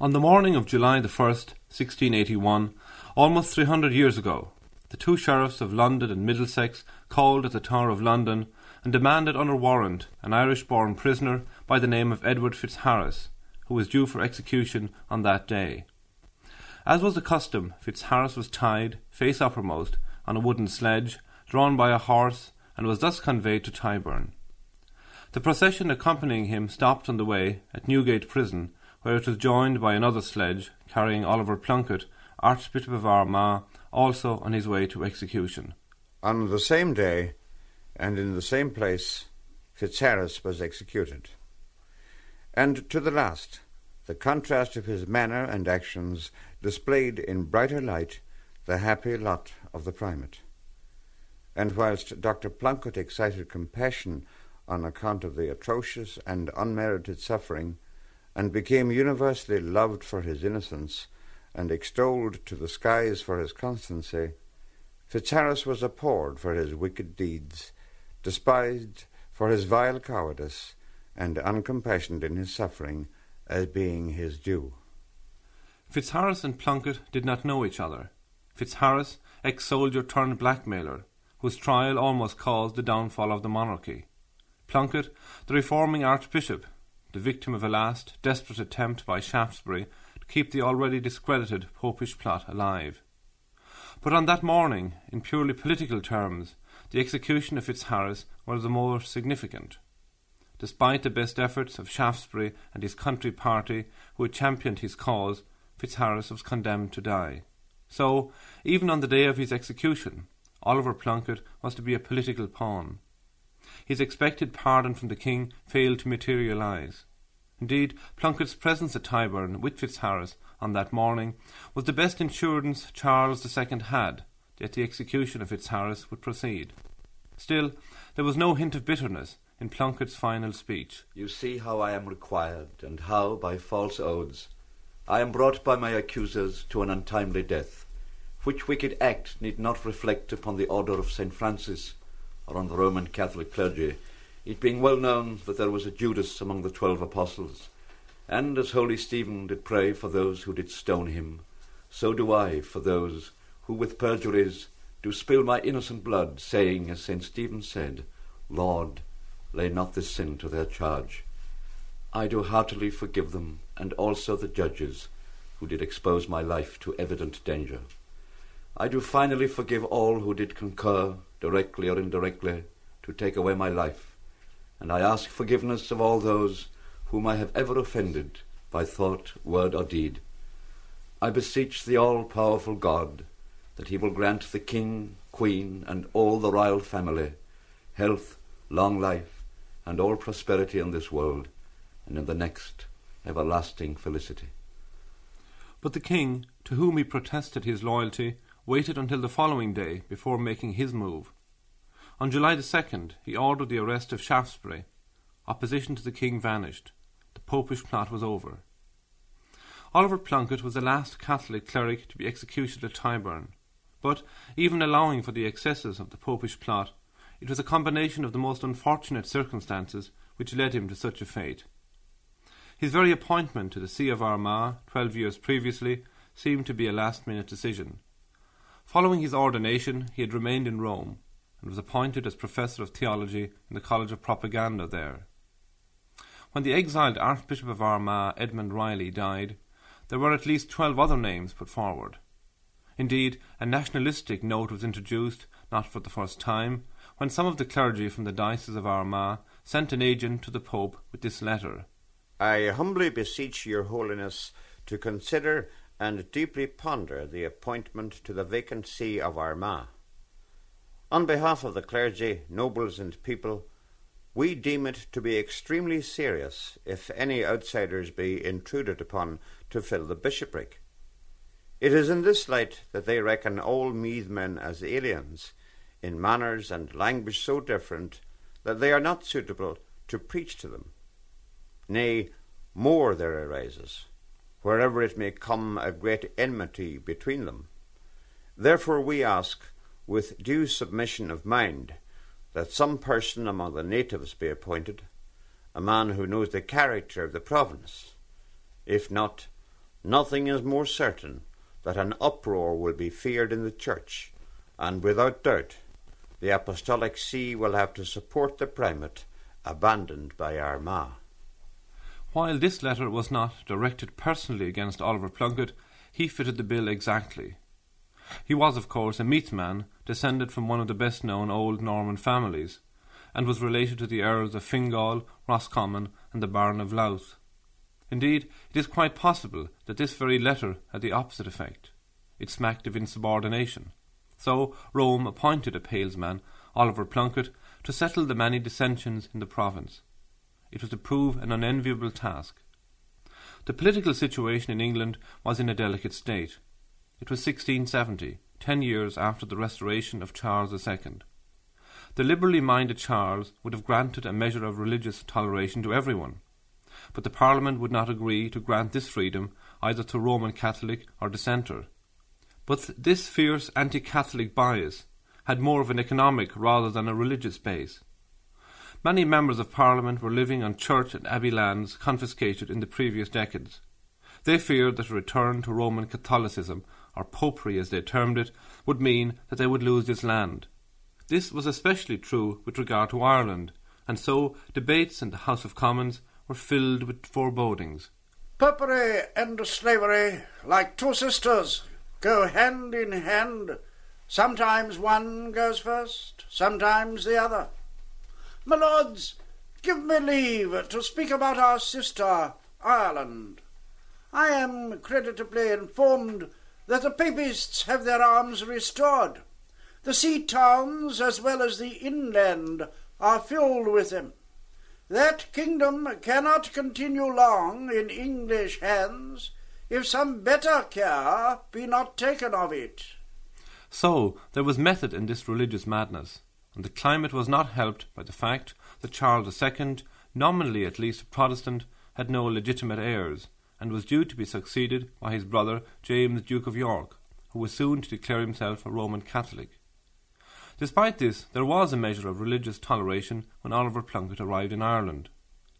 On the morning of July the 1st, 1681, almost 300 years ago, the two sheriffs of London and Middlesex called at the Tower of London and demanded under warrant an Irish born prisoner by the name of Edward Fitzharris, who was due for execution on that day. As was the custom, Fitzharris was tied, face uppermost, on a wooden sledge, drawn by a horse, and was thus conveyed to Tyburn. The procession accompanying him stopped on the way at Newgate Prison where it was joined by another sledge carrying Oliver Plunkett, Archbishop of Armagh, also on his way to execution. On the same day, and in the same place, Fitzharris was executed. And to the last, the contrast of his manner and actions displayed in brighter light the happy lot of the primate. And whilst Dr. Plunkett excited compassion on account of the atrocious and unmerited suffering and became universally loved for his innocence and extolled to the skies for his constancy, Fitzharris was abhorred for his wicked deeds, despised for his vile cowardice, and uncompassioned in his suffering as being his due. Fitzharris and Plunkett did not know each other. Fitzharris, ex soldier turned blackmailer, whose trial almost caused the downfall of the monarchy. Plunkett, the reforming archbishop, the victim of a last desperate attempt by Shaftesbury to keep the already discredited Popish plot alive. But on that morning, in purely political terms, the execution of Fitzharris was the more significant. Despite the best efforts of Shaftesbury and his country party, who had championed his cause, Fitzharris was condemned to die. So, even on the day of his execution, Oliver Plunkett was to be a political pawn. His expected pardon from the king failed to materialise. Indeed, Plunkett's presence at Tyburn with Fitzharris on that morning was the best insurance Charles II had that the execution of Fitzharris would proceed. Still, there was no hint of bitterness in Plunkett's final speech. You see how I am required, and how, by false oaths, I am brought by my accusers to an untimely death, which wicked act need not reflect upon the order of St. Francis, on the Roman Catholic clergy, it being well known that there was a Judas among the twelve apostles. And as holy Stephen did pray for those who did stone him, so do I for those who with perjuries do spill my innocent blood, saying, as St. Stephen said, Lord, lay not this sin to their charge. I do heartily forgive them, and also the judges who did expose my life to evident danger. I do finally forgive all who did concur directly or indirectly, to take away my life, and I ask forgiveness of all those whom I have ever offended by thought, word, or deed. I beseech the all powerful God that he will grant the King, Queen, and all the royal family health, long life, and all prosperity in this world, and in the next everlasting felicity. But the king, to whom he protested his loyalty, waited until the following day before making his move. On July the 2nd, he ordered the arrest of Shaftesbury. Opposition to the king vanished. The popish plot was over. Oliver Plunkett was the last Catholic cleric to be executed at Tyburn, but even allowing for the excesses of the popish plot, it was a combination of the most unfortunate circumstances which led him to such a fate. His very appointment to the See of Armagh, twelve years previously, seemed to be a last minute decision. Following his ordination, he had remained in Rome and was appointed as professor of theology in the College of Propaganda there. When the exiled Archbishop of Armagh, Edmund Riley, died, there were at least twelve other names put forward. Indeed, a nationalistic note was introduced, not for the first time, when some of the clergy from the Diocese of Armagh sent an agent to the Pope with this letter I humbly beseech your Holiness to consider and deeply ponder the appointment to the vacant see of Armagh. On behalf of the clergy, nobles, and people, we deem it to be extremely serious if any outsiders be intruded upon to fill the bishopric. It is in this light that they reckon all Meath men as aliens, in manners and language so different that they are not suitable to preach to them. Nay, more there arises wherever it may come a great enmity between them. Therefore we ask, with due submission of mind, that some person among the natives be appointed, a man who knows the character of the province. If not, nothing is more certain that an uproar will be feared in the church, and without doubt the apostolic see will have to support the primate abandoned by Armagh. While this letter was not directed personally against Oliver Plunkett, he fitted the bill exactly. He was, of course, a Meathman, descended from one of the best known old Norman families, and was related to the Earls of Fingall, Roscommon, and the Baron of Louth. Indeed, it is quite possible that this very letter had the opposite effect. It smacked of insubordination. So Rome appointed a Palesman, Oliver Plunkett, to settle the many dissensions in the province. It was to prove an unenviable task. The political situation in England was in a delicate state. It was 1670, ten years after the restoration of Charles II. The liberally minded Charles would have granted a measure of religious toleration to everyone, but the Parliament would not agree to grant this freedom either to Roman Catholic or Dissenter. But this fierce anti Catholic bias had more of an economic rather than a religious base. Many members of Parliament were living on church and abbey lands confiscated in the previous decades. They feared that a return to Roman Catholicism, or Popery as they termed it, would mean that they would lose this land. This was especially true with regard to Ireland, and so debates in the House of Commons were filled with forebodings. Popery and slavery, like two sisters, go hand in hand. Sometimes one goes first, sometimes the other. My lords, give me leave to speak about our sister Ireland. I am creditably informed that the Papists have their arms restored. The sea towns, as well as the inland, are filled with them. That kingdom cannot continue long in English hands if some better care be not taken of it. So there was method in this religious madness, and the climate was not helped by the fact that Charles II, nominally at least a Protestant, had no legitimate heirs, and was due to be succeeded by his brother James Duke of York, who was soon to declare himself a Roman Catholic. Despite this, there was a measure of religious toleration when Oliver Plunkett arrived in Ireland.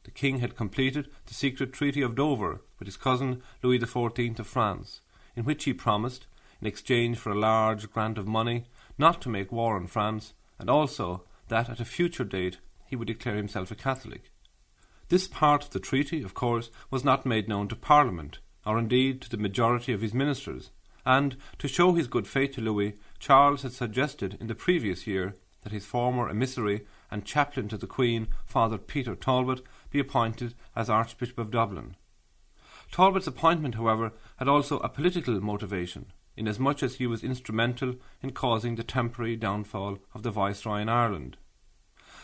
The king had completed the secret Treaty of Dover with his cousin Louis XIV of France, in which he promised, in exchange for a large grant of money, not to make war on France, and also that at a future date he would declare himself a Catholic. This part of the treaty, of course, was not made known to Parliament, or indeed to the majority of his ministers, and, to show his good faith to Louis, Charles had suggested in the previous year that his former emissary and chaplain to the Queen, Father Peter Talbot, be appointed as Archbishop of Dublin. Talbot's appointment, however, had also a political motivation, inasmuch as he was instrumental in causing the temporary downfall of the Viceroy in Ireland.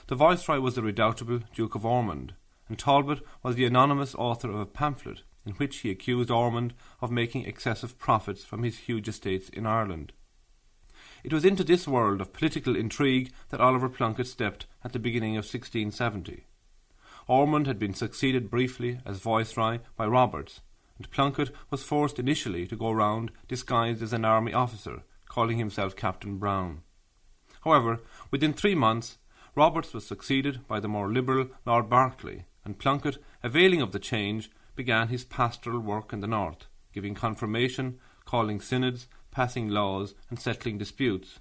The Viceroy was the redoubtable Duke of Ormond, and Talbot was the anonymous author of a pamphlet in which he accused Ormond of making excessive profits from his huge estates in Ireland. It was into this world of political intrigue that Oliver Plunkett stepped at the beginning of 1670. Ormond had been succeeded briefly as Viceroy by Roberts, and Plunkett was forced initially to go round disguised as an army officer, calling himself Captain Brown. However, within three months, Roberts was succeeded by the more liberal Lord Berkeley, and Plunkett, availing of the change, began his pastoral work in the north, giving confirmation, calling synods, passing laws, and settling disputes.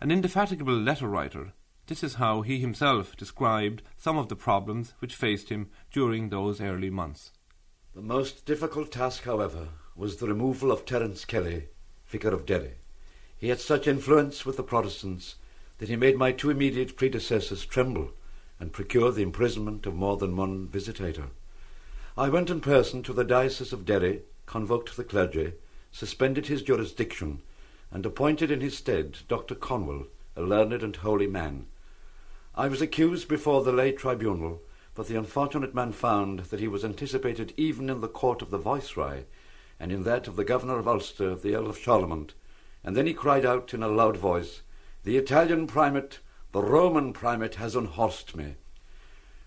An indefatigable letter writer, this is how he himself described some of the problems which faced him during those early months. The most difficult task, however, was the removal of Terence Kelly, Vicar of Derry. He had such influence with the Protestants that he made my two immediate predecessors tremble and procure the imprisonment of more than one visitator. I went in person to the Diocese of Derry, convoked the clergy, suspended his jurisdiction, and appointed in his stead Dr. Conwell, a learned and holy man. I was accused before the lay tribunal, but the unfortunate man found that he was anticipated even in the court of the Viceroy, and in that of the Governor of Ulster, the Earl of Charlemont, and then he cried out in a loud voice, The Italian primate, the Roman primate, has unhorsed me.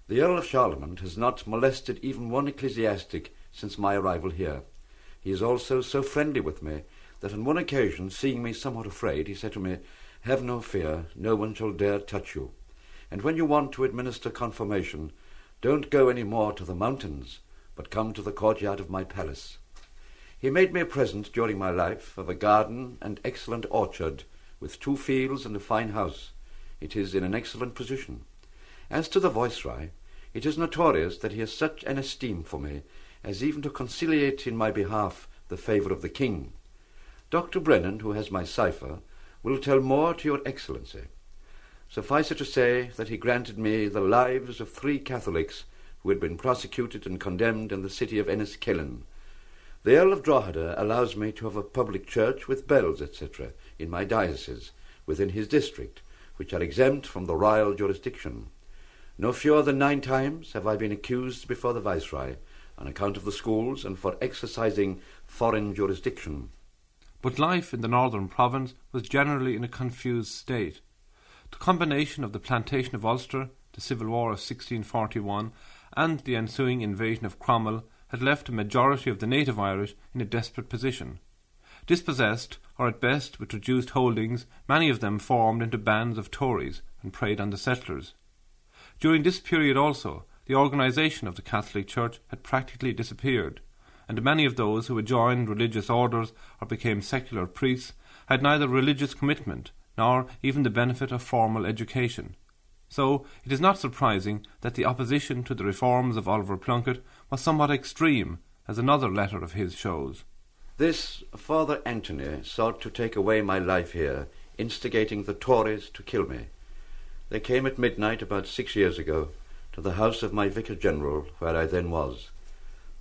The Earl of Charlemont has not molested even one ecclesiastic since my arrival here. He is also so friendly with me that on one occasion, seeing me somewhat afraid, he said to me, Have no fear, no one shall dare touch you. And when you want to administer confirmation, don't go any more to the mountains, but come to the courtyard of my palace. He made me a present during my life of a garden and excellent orchard, with two fields and a fine house. It is in an excellent position. As to the Viceroy, it is notorious that he has such an esteem for me as even to conciliate in my behalf the favour of the King. Dr. Brennan, who has my cipher, will tell more to your Excellency. Suffice it to say that he granted me the lives of three Catholics who had been prosecuted and condemned in the city of Enniskillen. The Earl of Drogheda allows me to have a public church with bells, etc., in my diocese, within his district, which are exempt from the royal jurisdiction. No fewer than nine times have I been accused before the Viceroy on account of the schools and for exercising foreign jurisdiction. But life in the northern province was generally in a confused state. The combination of the plantation of Ulster, the Civil War of 1641, and the ensuing invasion of Cromwell had left a majority of the native Irish in a desperate position. Dispossessed, or at best with reduced holdings, many of them formed into bands of Tories and preyed on the settlers. During this period also, the organisation of the Catholic Church had practically disappeared, and many of those who had joined religious orders or became secular priests had neither religious commitment nor even the benefit of formal education. So it is not surprising that the opposition to the reforms of Oliver Plunkett was somewhat extreme, as another letter of his shows. This Father Anthony sought to take away my life here, instigating the Tories to kill me. They came at midnight about six years ago to the house of my Vicar General, where I then was.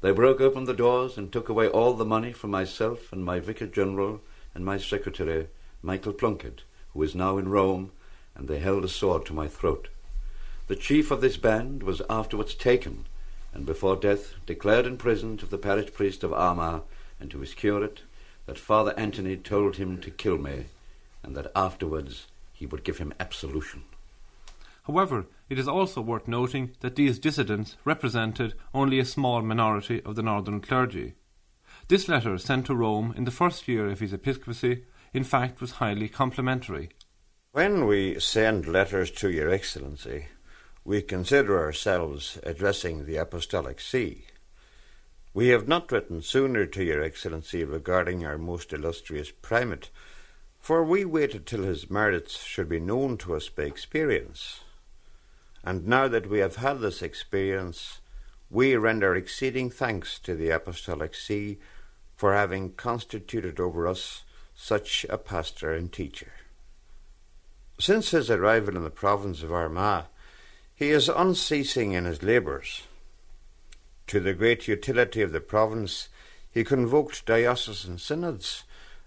They broke open the doors and took away all the money from myself and my Vicar General and my secretary, Michael Plunkett, who is now in Rome, and they held a sword to my throat. The chief of this band was afterwards taken, and before death declared in prison to the parish priest of Armagh and to his curate that Father Anthony told him to kill me, and that afterwards he would give him absolution. However, it is also worth noting that these dissidents represented only a small minority of the northern clergy. This letter, sent to Rome in the first year of his episcopacy, in fact was highly complimentary. When we send letters to Your Excellency, we consider ourselves addressing the Apostolic See. We have not written sooner to Your Excellency regarding our most illustrious primate, for we waited till his merits should be known to us by experience. And now that we have had this experience, we render exceeding thanks to the Apostolic See for having constituted over us such a pastor and teacher. Since his arrival in the province of Armagh, he is unceasing in his labours. To the great utility of the province, he convoked diocesan synods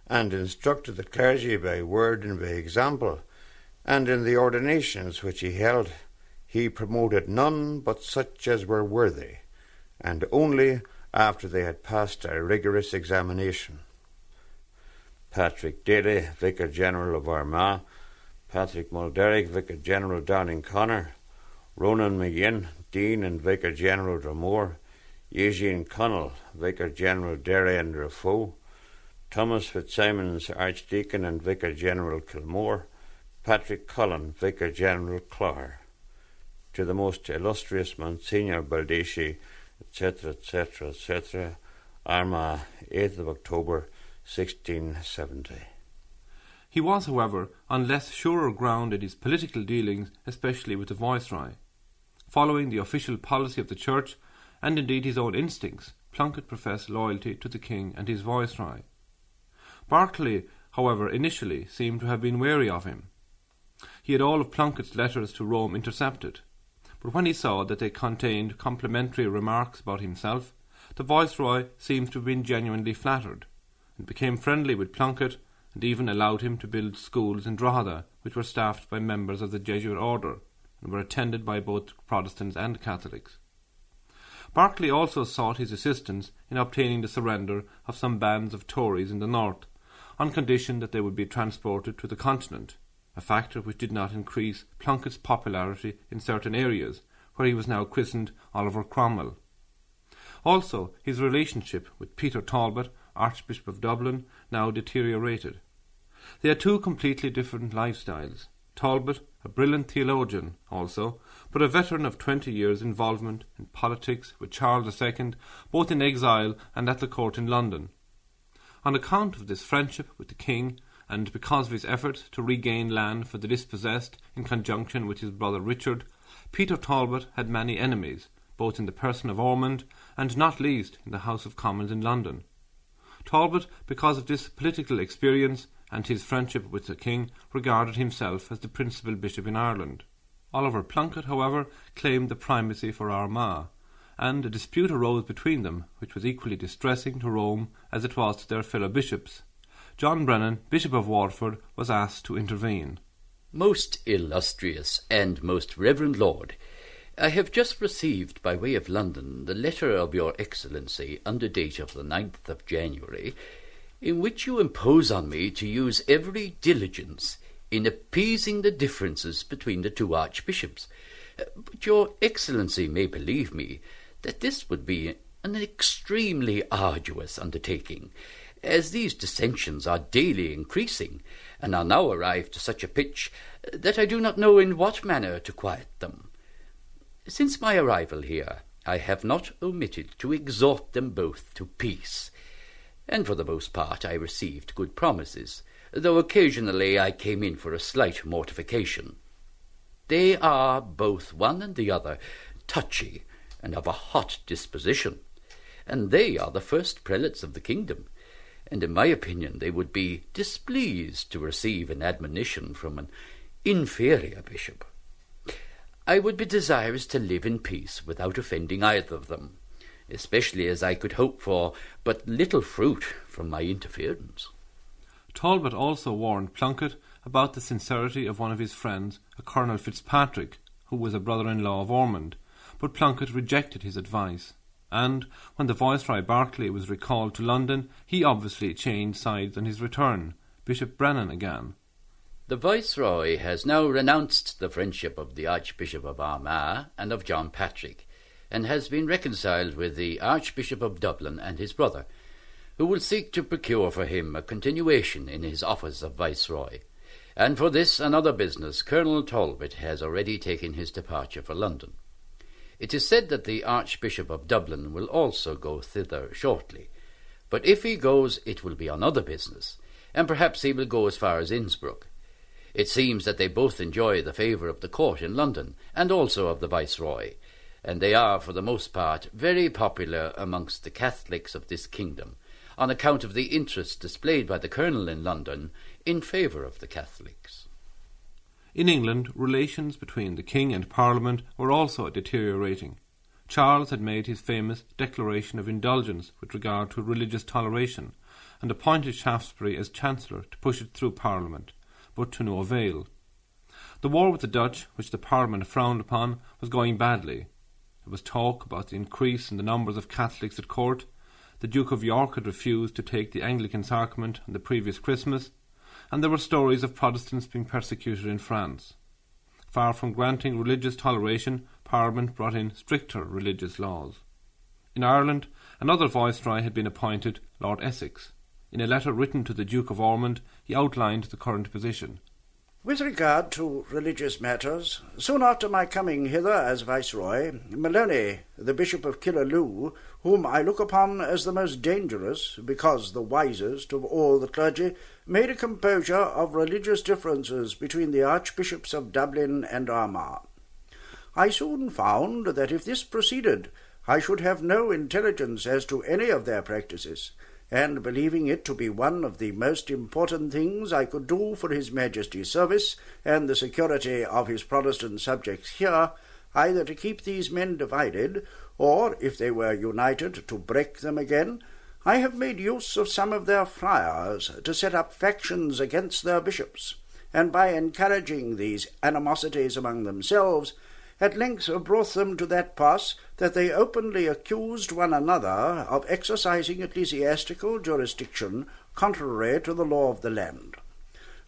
and instructed the clergy by word and by example, and in the ordinations which he held, he promoted none but such as were worthy, and only after they had passed a rigorous examination. Patrick Daly, Vicar General of Armagh, Patrick Mulderick, Vicar General Down and Connor, Ronan McGinn, Dean and Vicar General Dromore, Eugene Connell, Vicar General Derry and Raphoe, Thomas Fitzsimons, Archdeacon and Vicar General Kilmore, Patrick Cullen, Vicar General Clogher, to the most illustrious Monsignor Baldeschi, etc., etc., etc., Armagh, 8th of October, 1670. He was, however, on less surer ground in his political dealings, especially with the Viceroy. Following the official policy of the Church, and indeed his own instincts, Plunkett professed loyalty to the King and his Viceroy. Berkeley, however, initially seemed to have been wary of him. He had all of Plunkett's letters to Rome intercepted, but when he saw that they contained complimentary remarks about himself, the Viceroy seems to have been genuinely flattered and became friendly with Plunkett and even allowed him to build schools in Drogheda, which were staffed by members of the Jesuit order and were attended by both Protestants and Catholics. Berkeley also sought his assistance in obtaining the surrender of some bands of Tories in the north, on condition that they would be transported to the continent, a factor which did not increase Plunkett's popularity in certain areas, where he was now christened Oliver Cromwell. Also, his relationship with Peter Talbot Archbishop of Dublin, now deteriorated. They had two completely different lifestyles. Talbot, a brilliant theologian also, but a veteran of twenty years' involvement in politics with Charles II, both in exile and at the court in London. On account of this friendship with the king, and because of his efforts to regain land for the dispossessed in conjunction with his brother Richard, Peter Talbot had many enemies, both in the person of Ormond and not least in the House of Commons in London. Talbot, because of this political experience and his friendship with the king, regarded himself as the principal bishop in Ireland. Oliver Plunkett, however, claimed the primacy for Armagh, and a dispute arose between them, which was equally distressing to Rome as it was to their fellow bishops. John Brennan, Bishop of Waterford, was asked to intervene. Most illustrious and most reverend Lord, I have just received by way of London the letter of your Excellency under date of the 9th of January, in which you impose on me to use every diligence in appeasing the differences between the two archbishops. But your Excellency may believe me that this would be an extremely arduous undertaking, as these dissensions are daily increasing, and are now arrived to such a pitch that I do not know in what manner to quiet them. Since my arrival here, I have not omitted to exhort them both to peace, and for the most part I received good promises, though occasionally I came in for a slight mortification. They are, both one and the other, touchy and of a hot disposition, and they are the first prelates of the kingdom, and in my opinion they would be displeased to receive an admonition from an inferior bishop. I would be desirous to live in peace without offending either of them, especially as I could hope for but little fruit from my interference. Talbot also warned Plunkett about the sincerity of one of his friends, a Colonel Fitzpatrick, who was a brother-in-law of Ormond, but Plunkett rejected his advice, and when the Viceroy Berkeley was recalled to London, he obviously changed sides on his return. Bishop Brennan again. The Viceroy has now renounced the friendship of the Archbishop of Armagh and of John Patrick, and has been reconciled with the Archbishop of Dublin and his brother, who will seek to procure for him a continuation in his office of Viceroy. And for this and other business, Colonel Talbot has already taken his departure for London. It is said that the Archbishop of Dublin will also go thither shortly, but if he goes, it will be on other business, and perhaps he will go as far as Innsbruck. It seems that they both enjoy the favour of the court in London, and also of the Viceroy, and they are, for the most part, very popular amongst the Catholics of this kingdom, on account of the interest displayed by the Colonel in London in favour of the Catholics. In England, relations between the King and Parliament were also deteriorating. Charles had made his famous Declaration of Indulgence with regard to religious toleration, and appointed Shaftesbury as Chancellor to push it through Parliament, but to no avail. The war with the Dutch, which the Parliament frowned upon, was going badly. There was talk about the increase in the numbers of Catholics at court. The Duke of York had refused to take the Anglican sacrament on the previous Christmas, and there were stories of Protestants being persecuted in France. Far from granting religious toleration, Parliament brought in stricter religious laws. In Ireland, another viceroy had been appointed, Lord Essex. In a letter written to the Duke of Ormond, he outlined the current position. With regard to religious matters, soon after my coming hither as Viceroy, Maloney, the Bishop of Killaloe, whom I look upon as the most dangerous, because the wisest of all the clergy, made a composure of religious differences between the Archbishops of Dublin and Armagh. I soon found that if this proceeded, I should have no intelligence as to any of their practices, and believing it to be one of the most important things I could do for His Majesty's service and the security of his Protestant subjects here, either to keep these men divided, or, if they were united, to break them again, I have made use of some of their friars to set up factions against their bishops, and by encouraging these animosities among themselves, at length brought them to that pass that they openly accused one another of exercising ecclesiastical jurisdiction contrary to the law of the land.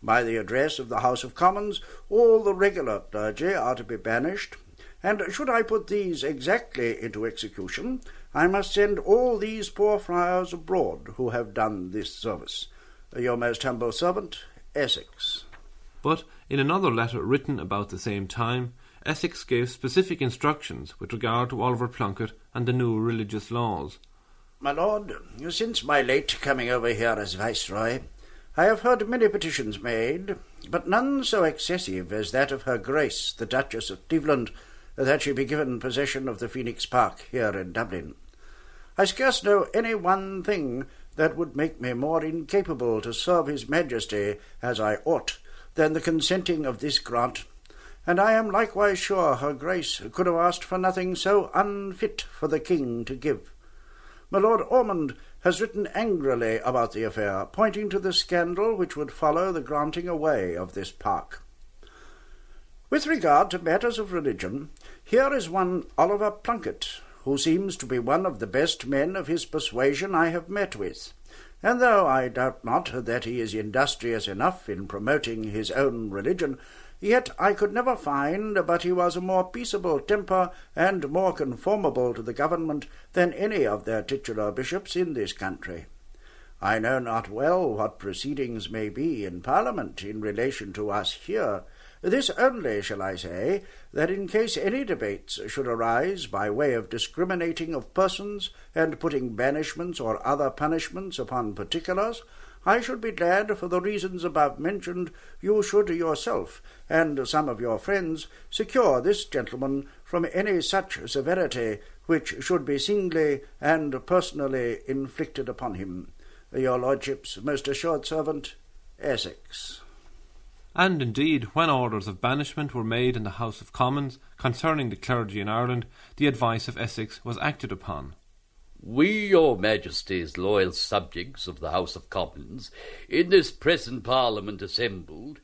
By the address of the House of Commons, all the regular clergy are to be banished, and should I put these exactly into execution, I must send all these poor friars abroad who have done this service. Your most humble servant, Essex. But in another letter written about the same time, Essex gave specific instructions with regard to Oliver Plunkett and the new religious laws. My lord, since my late coming over here as Viceroy, I have heard many petitions made, but none so excessive as that of Her Grace the Duchess of Cleveland, that she be given possession of the Phoenix Park here in Dublin. I scarce know any one thing that would make me more incapable to serve His Majesty as I ought than the consenting of this grant, and I am likewise sure her Grace could have asked for nothing so unfit for the King to give. My Lord Ormond has written angrily about the affair, pointing to the scandal which would follow the granting away of this park. With regard to matters of religion, here is one Oliver Plunkett, who seems to be one of the best men of his persuasion I have met with and though I doubt not that he is industrious enough in promoting his own religion, yet I could never find but he was a more peaceable temper and more conformable to the government than any of their titular bishops in this country. I know not well what proceedings may be in Parliament in relation to us here, this only shall I say, that in case any debates should arise by way of discriminating of persons and putting banishments or other punishments upon particulars, I should be glad, for the reasons above mentioned, you should yourself, and some of your friends, secure this gentleman from any such severity which should be singly and personally inflicted upon him. Your Lordship's most assured servant, Essex. And indeed, when orders of banishment were made in the House of Commons concerning the clergy in Ireland, the advice of Essex was acted upon. We, your Majesty's loyal subjects of the House of Commons, in this present Parliament assembled,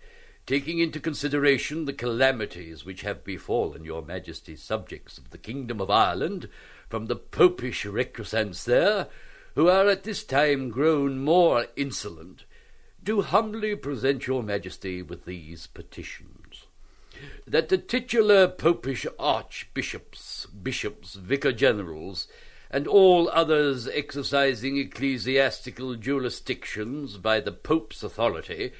taking into consideration the calamities which have befallen your Majesty's subjects of the Kingdom of Ireland from the popish recusants there, who are at this time grown more insolent, do humbly present your Majesty with these petitions. That the titular popish archbishops, bishops, vicar generals, and all others exercising ecclesiastical jurisdictions by the Pope's authority,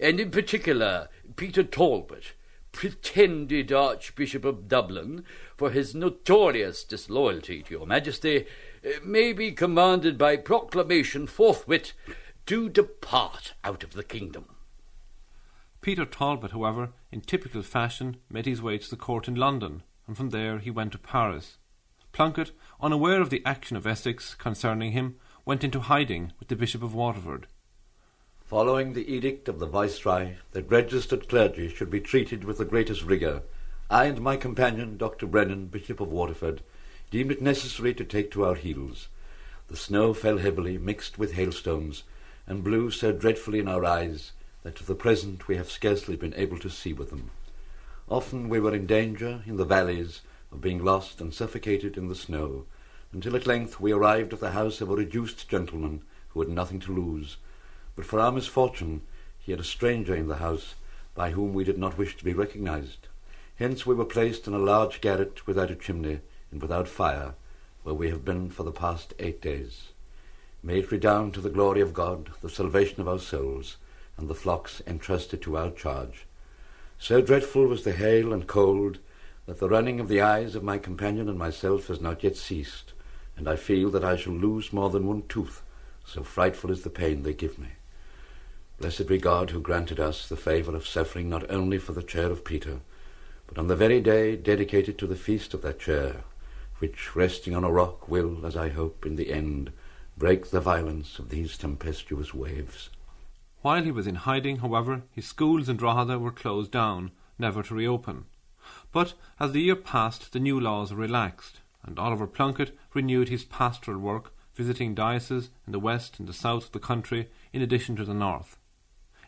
and in particular Peter Talbot, pretended Archbishop of Dublin, for his notorious disloyalty to your Majesty, eh, may be commanded by proclamation forthwith to depart out of the kingdom. Peter Talbot, however, in typical fashion, made his way to the court in London, and from there he went to Paris. Plunkett, unaware of the action of Essex concerning him, went into hiding with the Bishop of Waterford. Following the edict of the Viceroy that registered clergy should be treated with the greatest rigour, I and my companion, Dr. Brennan, Bishop of Waterford, deemed it necessary to take to our heels. The snow fell heavily, mixed with hailstones, and blew so dreadfully in our eyes that to the present we have scarcely been able to see with them. Often we were in danger in the valleys of being lost and suffocated in the snow, until at length we arrived at the house of a reduced gentleman who had nothing to lose. But for our misfortune he had a stranger in the house by whom we did not wish to be recognized. Hence we were placed in a large garret without a chimney and without fire, where we have been for the past eight days. May it redound to the glory of God, the salvation of our souls, and the flocks entrusted to our charge. So dreadful was the hail and cold that the running of the eyes of my companion and myself has not yet ceased, and I feel that I shall lose more than one tooth, so frightful is the pain they give me. Blessed be God who granted us the favour of suffering not only for the chair of Peter, but on the very day dedicated to the feast of that chair, which, resting on a rock, will, as I hope, in the end, break the violence of these tempestuous waves. While he was in hiding, however, his schools in Drogheda were closed down, never to reopen. But as the year passed, the new laws relaxed, and Oliver Plunkett renewed his pastoral work, visiting dioceses in the west and the south of the country, in addition to the north.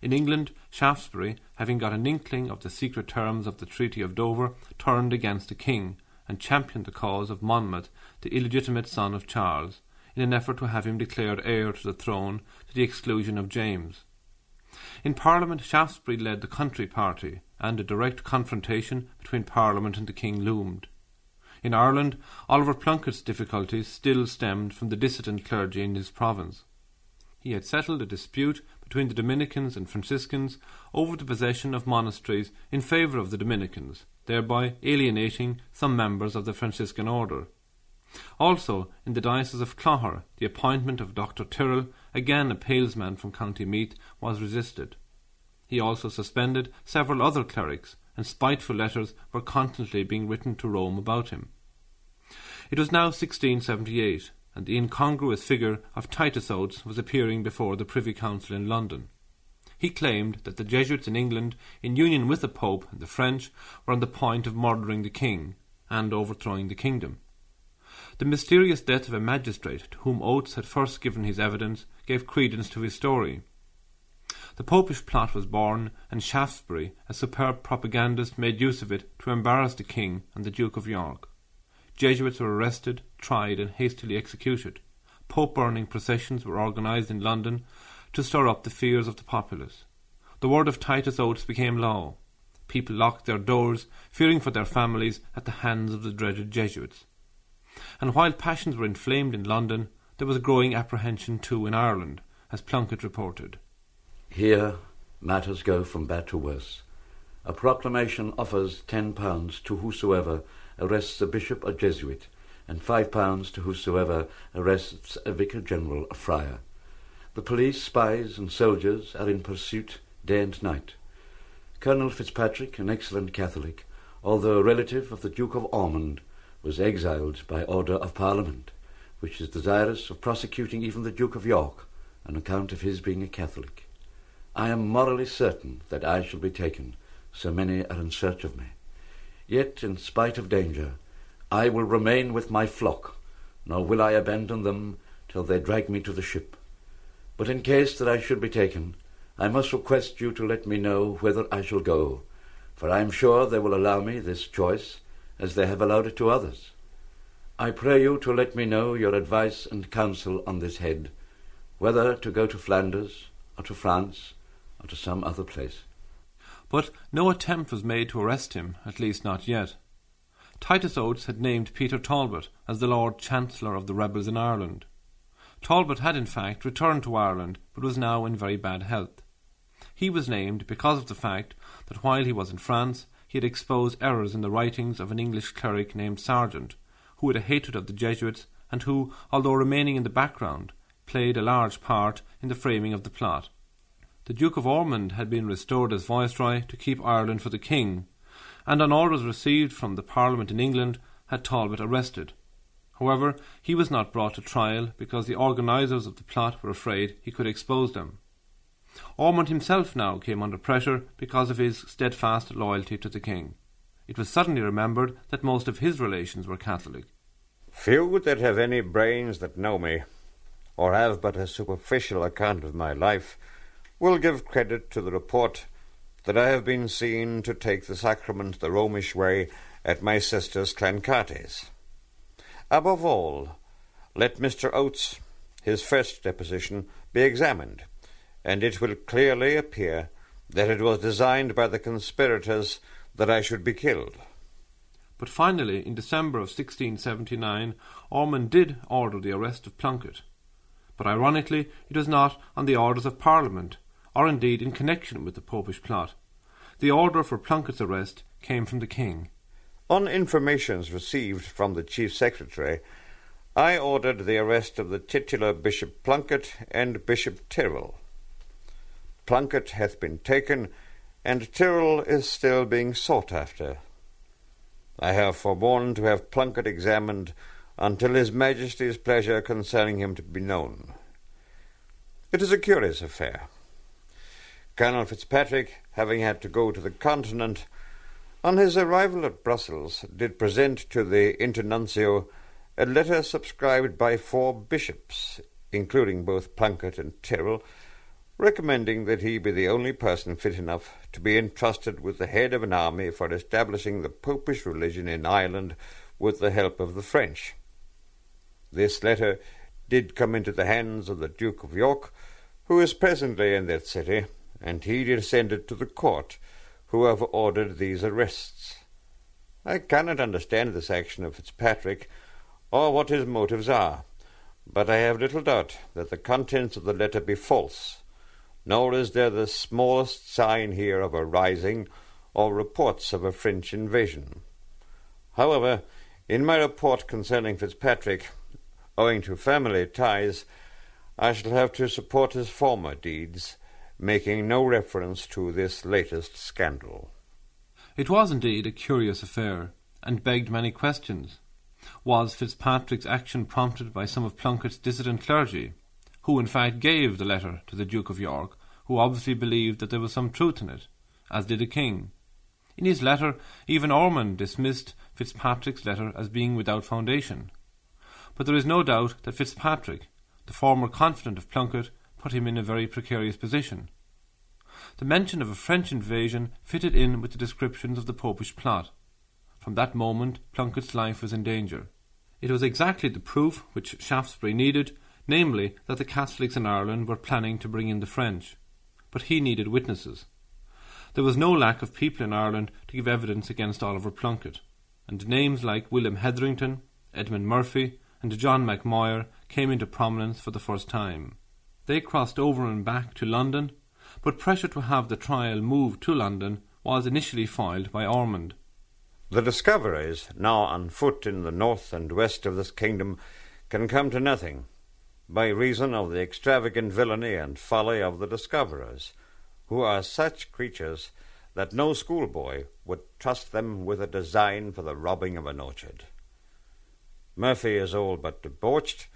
In England, Shaftesbury, having got an inkling of the secret terms of the Treaty of Dover, turned against the king, and championed the cause of Monmouth, the illegitimate son of Charles, in an effort to have him declared heir to the throne to the exclusion of James. In Parliament, Shaftesbury led the country party, and a direct confrontation between Parliament and the King loomed. In Ireland, Oliver Plunkett's difficulties still stemmed from the dissident clergy in his province. He had settled a dispute between the Dominicans and Franciscans over the possession of monasteries in favour of the Dominicans, thereby alienating some members of the Franciscan order. Also, in the diocese of Clogher, the appointment of Dr. Tyrrell, again a Palesman from County Meath, was resisted. He also suspended several other clerics, and spiteful letters were constantly being written to Rome about him. It was now 1678, and the incongruous figure of Titus Oates was appearing before the Privy Council in London. He claimed that the Jesuits in England, in union with the Pope and the French, were on the point of murdering the king and overthrowing the kingdom. The mysterious death of a magistrate to whom Oates had first given his evidence gave credence to his story. The Popish plot was born, and Shaftesbury, a superb propagandist, made use of it to embarrass the King and the Duke of York. Jesuits were arrested, tried, and hastily executed. Pope burning processions were organised in London to stir up the fears of the populace. The word of Titus Oates became law. People locked their doors, fearing for their families at the hands of the dreaded Jesuits. And while passions were inflamed in London, there was a growing apprehension too in Ireland, as Plunkett reported. Here matters go from bad to worse. A proclamation offers ten pounds to whosoever arrests a bishop or Jesuit, and five pounds to whosoever arrests a vicar general or friar. The police, spies, and soldiers are in pursuit day and night. Colonel Fitzpatrick, an excellent Catholic, although a relative of the Duke of Ormond, was exiled by order of Parliament, which is desirous of prosecuting even the Duke of York on account of his being a Catholic. I am morally certain that I shall be taken, so many are in search of me. Yet, in spite of danger, I will remain with my flock, nor will I abandon them till they drag me to the ship. But in case that I should be taken, I must request you to let me know whither I shall go, for I am sure they will allow me this choice, as they have allowed it to others. I pray you to let me know your advice and counsel on this head, whether to go to Flanders or to France, or to some other place. But no attempt was made to arrest him, at least not yet. Titus Oates had named Peter Talbot as the Lord Chancellor of the rebels in Ireland. Talbot had in fact returned to Ireland, but was now in very bad health. He was named because of the fact that while he was in France, he had exposed errors in the writings of an English cleric named Sargent, who had a hatred of the Jesuits and who, although remaining in the background, played a large part in the framing of the plot. The Duke of Ormond had been restored as Viceroy to keep Ireland for the King, and on orders received from the Parliament in England had Talbot arrested. However, he was not brought to trial because the organisers of the plot were afraid he could expose them. Ormond himself now came under pressure because of his steadfast loyalty to the King. It was suddenly remembered that most of his relations were Catholic. Few that have any brains that know me, or have but a superficial account of my life, will give credit to the report that I have been seen to take the sacrament the Romish way at my sister's Clancarty's. Above all, let Mr. Oates, his first deposition, be examined, and it will clearly appear that it was designed by the conspirators that I should be killed. But finally, in December of 1679, Ormond did order the arrest of Plunkett. But ironically, it was not on the orders of Parliament, or indeed in connection with the Popish plot. The order for Plunkett's arrest came from the King. On informations received from the Chief Secretary, I ordered the arrest of the titular Bishop Plunkett and Bishop Tyrrell. Plunkett hath been taken, and Tyrrell is still being sought after. I have forborne to have Plunkett examined until His Majesty's pleasure concerning him to be known. It is a curious affair. Colonel Fitzpatrick, having had to go to the Continent, on his arrival at Brussels, did present to the Internuncio a letter subscribed by four bishops, including both Plunkett and Tyrrell, recommending that he be the only person fit enough to be entrusted with the head of an army for establishing the popish religion in Ireland with the help of the French. This letter did come into the hands of the Duke of York, who is presently in that city, and he descended to the court, who have ordered these arrests. I cannot understand this action of Fitzpatrick, or what his motives are, but I have little doubt that the contents of the letter be false, nor is there the smallest sign here of a rising or reports of a French invasion. However, In my report concerning Fitzpatrick, owing to family ties, I shall have to support his former deeds, making no reference to this latest scandal. It was indeed a curious affair, and begged many questions. Was Fitzpatrick's action prompted by some of Plunkett's dissident clergy, who in fact gave the letter to the Duke of York, who obviously believed that there was some truth in it, as did the King? In his letter, even Ormond dismissed Fitzpatrick's letter as being without foundation. But there is no doubt that Fitzpatrick, the former confidant of Plunkett, put him in a very precarious position. The mention of a French invasion fitted in with the descriptions of the Popish plot. From that moment, Plunkett's life was in danger. It was exactly the proof which Shaftesbury needed, namely, that the Catholics in Ireland were planning to bring in the French. But he needed witnesses. There was no lack of people in Ireland to give evidence against Oliver Plunkett, and names like William Hetherington, Edmund Murphy, and John MacMoyer came into prominence for the first time. They crossed over and back to London, but pressure to have the trial moved to London was initially foiled by Ormond. The discoveries now on foot in the north and west of this kingdom can come to nothing, by reason of the extravagant villainy and folly of the discoverers, who are such creatures that no schoolboy would trust them with a design for the robbing of an orchard. Murphy is all but debauched,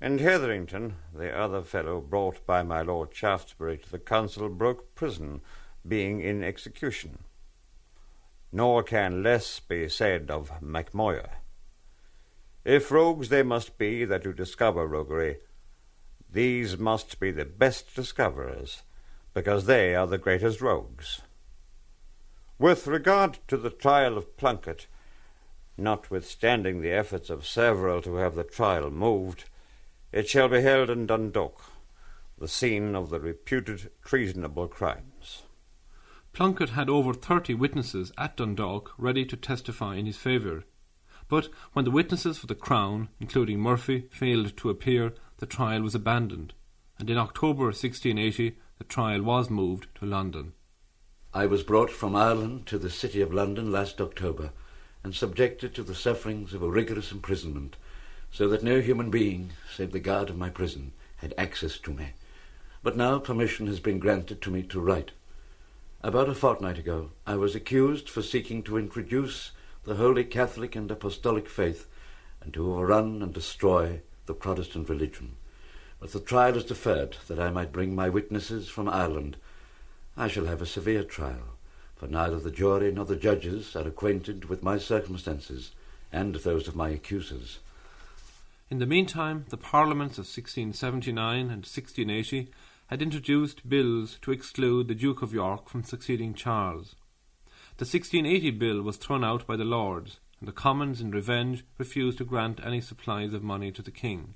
and Hetherington, the other fellow brought by my Lord Shaftesbury to the Council Broke prison, being in execution. Nor can less be said of MacMoyer. If rogues they must be that do discover roguery, these must be the best discoverers, because they are the greatest rogues. With regard to the trial of Plunkett, notwithstanding the efforts of several to have the trial moved, it shall be held in Dundalk, the scene of the reputed treasonable crimes. Plunkett had over thirty witnesses at Dundalk ready to testify in his favour. But when the witnesses for the Crown, including Murphy, failed to appear, the trial was abandoned, and in October 1680 the trial was moved to London. I was brought from Ireland to the city of London last October and subjected to the sufferings of a rigorous imprisonment so that no human being, save the guard of my prison, had access to me. But now permission has been granted to me to write. About a fortnight ago, I was accused for seeking to introduce the Holy Catholic and Apostolic faith and to overrun and destroy the Protestant religion. But the trial is deferred that I might bring my witnesses from Ireland. I shall have a severe trial, for neither the jury nor the judges are acquainted with my circumstances and those of my accusers. In the meantime, the Parliaments of 1679 and 1680 had introduced bills to exclude the Duke of York from succeeding Charles. The 1680 bill was thrown out by the Lords, and the Commons, in revenge, refused to grant any supplies of money to the King.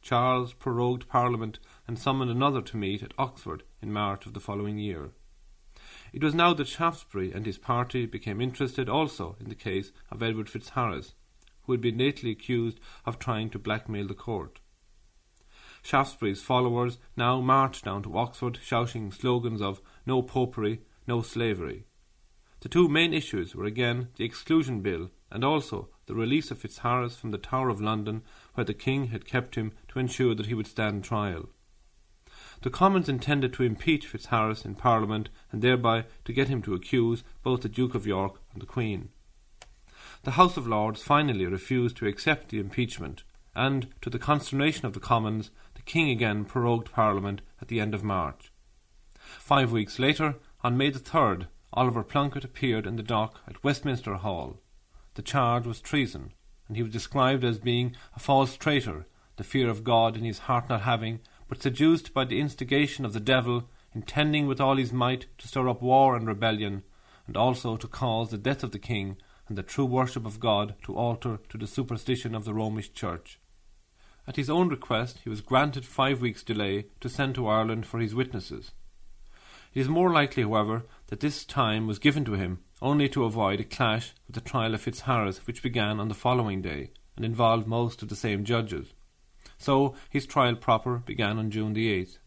Charles prorogued Parliament and summoned another to meet at Oxford in March of the following year. It was now that Shaftesbury and his party became interested also in the case of Edward Fitzharris, who had been lately accused of trying to blackmail the court. Shaftesbury's followers now marched down to Oxford shouting slogans of no popery, no slavery. The two main issues were again the Exclusion Bill and also the release of Fitzharris from the Tower of London, where the King had kept him to ensure that he would stand trial. The Commons intended to impeach Fitzharris in Parliament and thereby to get him to accuse both the Duke of York and the Queen the House of Lords finally refused to accept the impeachment, and, to the consternation of the Commons, the King again prorogued Parliament at the end of March. Five weeks later, on May the 3rd, Oliver Plunkett appeared in the dock at Westminster Hall. The charge was treason, and he was described as being a false traitor, the fear of God in his heart not having, but seduced by the instigation of the devil, intending with all his might to stir up war and rebellion, and also to cause the death of the king and the true worship of God to alter to the superstition of the Romish Church. At his own request, he was granted five weeks' delay to send to Ireland for his witnesses. It is more likely, however, that this time was given to him only to avoid a clash with the trial of Fitzharris, which began on the following day and involved most of the same judges. So his trial proper began on June the 8th.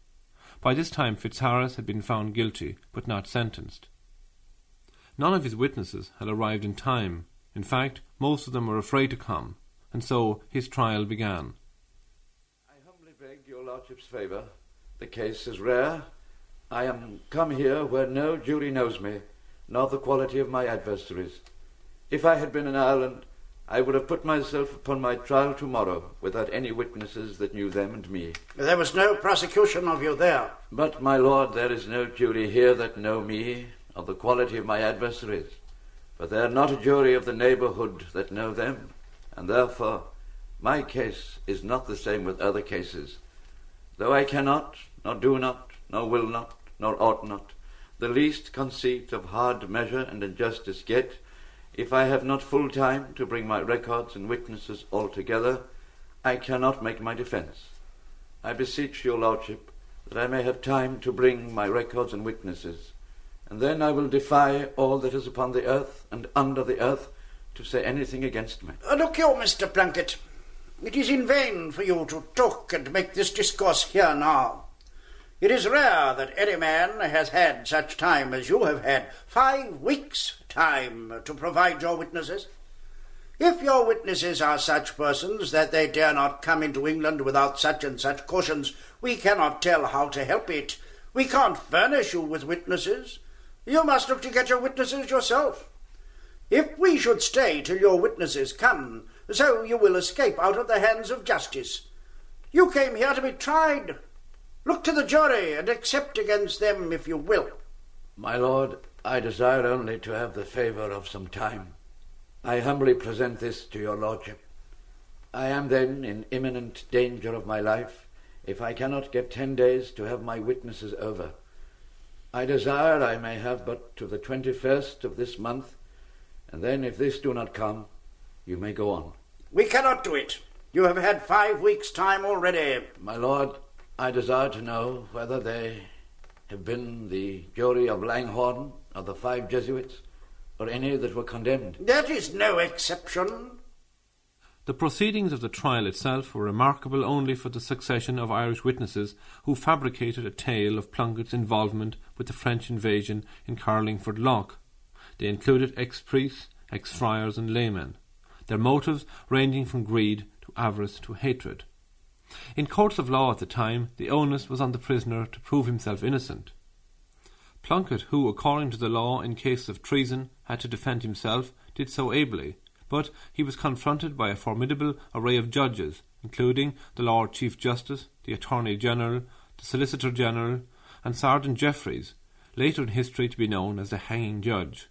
By this time Fitzharris had been found guilty, but not sentenced. None of his witnesses had arrived in time, In fact, most of them were afraid to come, and so his trial began. I humbly beg your lordship's favour. The case is rare. I am come here where no jury knows me, nor the quality of my adversaries. If I had been in Ireland, I would have put myself upon my trial tomorrow without any witnesses that knew them and me. There was no prosecution of you there. But, my lord, there is no jury here that know me, or the quality of my adversaries. But they are not a jury of the neighbourhood that know them, and therefore my case is not the same with other cases. Though I cannot, nor do not, nor will not, nor ought not, the least conceit of hard measure and injustice get, if I have not full time to bring my records and witnesses all together, I cannot make my defence. I beseech your lordship that I may have time to bring my records and witnesses, and then I will defy all that is upon the earth and under the earth to say anything against me. Uh, look you, Mr. Plunkett. It is in vain for you to talk and make this discourse here now. It is rare that any man has had such time as you have had, five weeks' time to provide your witnesses. If your witnesses are such persons that they dare not come into England without such and such cautions, we cannot tell how to help it. We can't furnish you with witnesses. You must look to get your witnesses yourself. If we should stay till your witnesses come, so you will escape out of the hands of justice. You came here to be tried. Look to the jury and accept against them if you will. My lord, I desire only to have the favour of some time. I humbly present this to your lordship. I am then in imminent danger of my life if I cannot get ten days to have my witnesses over. I desire I may have but to the twenty first of this month, and then if this do not come, you may go on. We cannot do it. You have had five weeks' time already. My lord, I desire to know whether they have been the jury of Langhorne, of the five Jesuits, or any that were condemned. That is no exception. The proceedings of the trial itself were remarkable only for the succession of Irish witnesses who fabricated a tale of Plunkett's involvement with the French invasion in Carlingford Lough. They included ex priests, ex friars, and laymen, their motives ranging from greed to avarice to hatred. In courts of law at the time, the onus was on the prisoner to prove himself innocent. Plunkett, who, according to the law, in case of treason, had to defend himself, did so ably, but he was confronted by a formidable array of judges, including the Lord Chief Justice, the Attorney General, the Solicitor General, and Sergeant Jeffreys, later in history to be known as the hanging judge.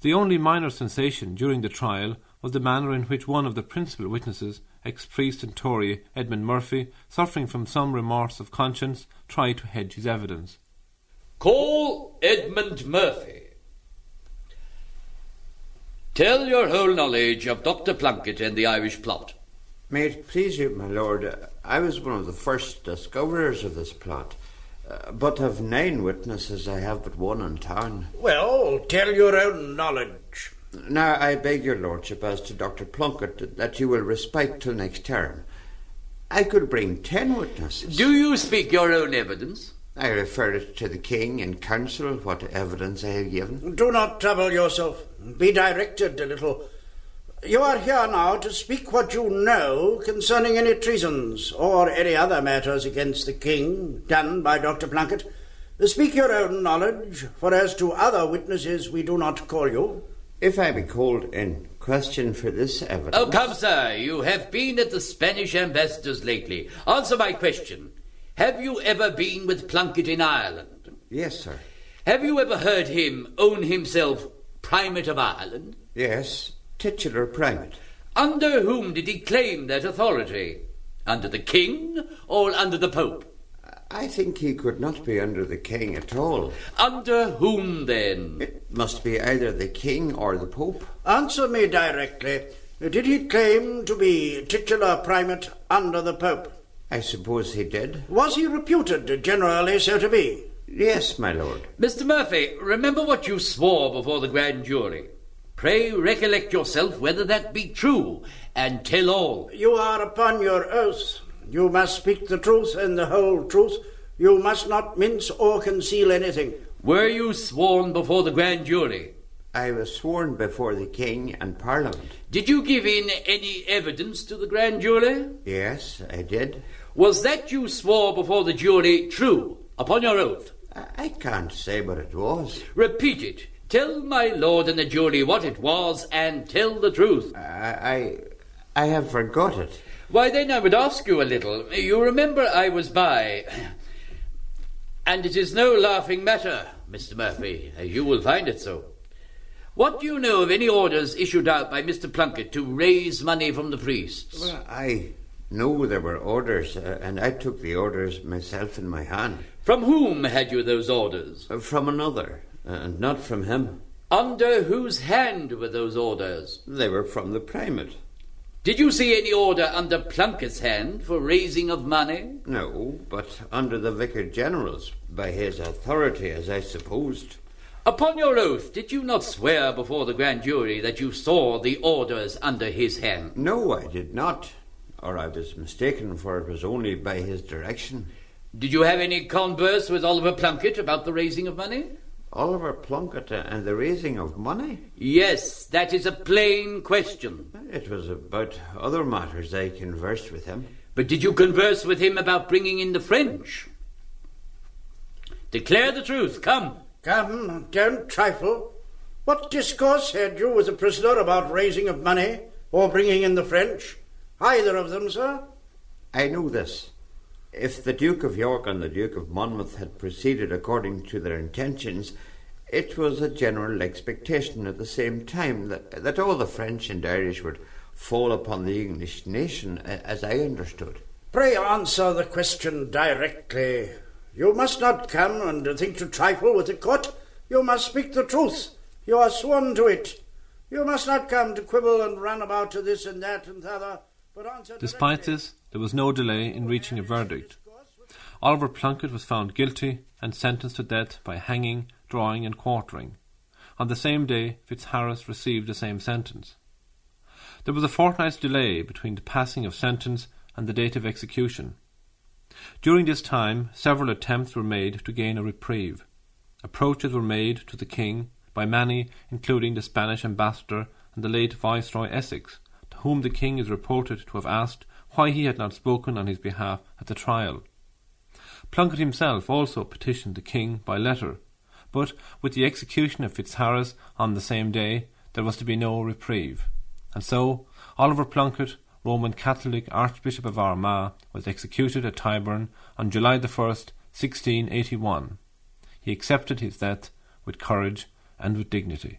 The only minor sensation during the trial was the manner in which one of the principal witnesses, ex priest and Tory Edmund Murphy, suffering from some remorse of conscience, tried to hedge his evidence. Call Edmund Murphy. Tell your whole knowledge of Dr. Plunkett and the Irish plot. May it please you, my lord, I was one of the first discoverers of this plot. Uh, but of nine witnesses, I have but one in town. Well, tell your own knowledge. Now, I beg your lordship, as to Dr. Plunkett, that you will respite till next term. I could bring ten witnesses. Do you speak your own evidence? I refer it to the king and council what evidence I have given. Do not trouble yourself. Be directed a little. You are here now to speak what you know concerning any treasons or any other matters against the king done by Dr. Plunkett. Speak your own knowledge, for as to other witnesses we do not call you. If I be called in question for this evidence. Oh, come, sir. You have been at the Spanish ambassador's lately. Answer my question. Have you ever been with Plunkett in Ireland? Yes, sir. Have you ever heard him own himself Primate of Ireland? Yes, titular primate. Under whom did he claim that authority? Under the King or under the Pope? I think he could not be under the king at all. Under whom, then? It must be either the king or the pope. Answer me directly. Did he claim to be titular primate under the Pope? I suppose he did. Was he reputed generally so to be? Yes, my lord. Mr. Murphy, remember what you swore before the grand jury. Pray recollect yourself whether that be true, and tell all. You are upon your oath. You must speak the truth and the whole truth. You must not mince or conceal anything. Were you sworn before the grand jury? I was sworn before the King and Parliament. Did you give in any evidence to the grand jury? Yes, I did. Was that you swore before the jury true, upon your oath? I, I can't say what it was. Repeat it. Tell my lord and the jury what it was, and tell the truth. I, I, I have forgot it. Why, then I would ask you a little. You remember I was by. And it is no laughing matter, Mr. Murphy, as you will find it so. What do you know of any orders issued out by Mr. Plunkett to raise money from the priests? Well, I know there were orders, uh, and I took the orders myself in my hand. From whom had you those orders? Uh, From another, uh, and not from him. Under whose hand were those orders? They were from the Primate. Did you see any order under Plunkett's hand for raising of money? No, but under the Vicar General's, by his authority, as I supposed. Upon your oath, did you not swear before the grand jury that you saw the orders under his hand? No, I did not, or I was mistaken, for it was only by his direction. Did you have any converse with Oliver Plunkett about the raising of money? Oliver Plunkett and the raising of money? Yes, that is a plain question. It was about other matters I conversed with him. But did you converse with him about bringing in the French? Declare the truth, come. Come, don't trifle. What discourse had you with the prisoner about raising of money or bringing in the French? Either of them, sir? I know this. If the Duke of York and the Duke of Monmouth had proceeded according to their intentions, it was a general expectation at the same time that, that all the French and Irish would fall upon the English nation, as I understood. Pray answer the question directly. You must not come and think to trifle with the court. You must speak the truth. You are sworn to it. You must not come to quibble and run about to this and that and the other, but answer Despite directly. this, there was no delay in reaching a verdict. Oliver Plunkett was found guilty and sentenced to death by hanging, drawing, and quartering. On the same day, Fitzharris received the same sentence. There was a fortnight's delay between the passing of sentence and the date of execution. During this time, several attempts were made to gain a reprieve. Approaches were made to the king by many, including the Spanish ambassador and the late Viceroy Essex, to whom the king is reported to have asked why he had not spoken on his behalf at the trial. Plunkett himself also petitioned the king by letter, but with the execution of Fitzharris on the same day, there was to be no reprieve. And so, Oliver Plunkett, Roman Catholic Archbishop of Armagh, was executed at Tyburn on July the 1st, 1681. He accepted his death with courage and with dignity.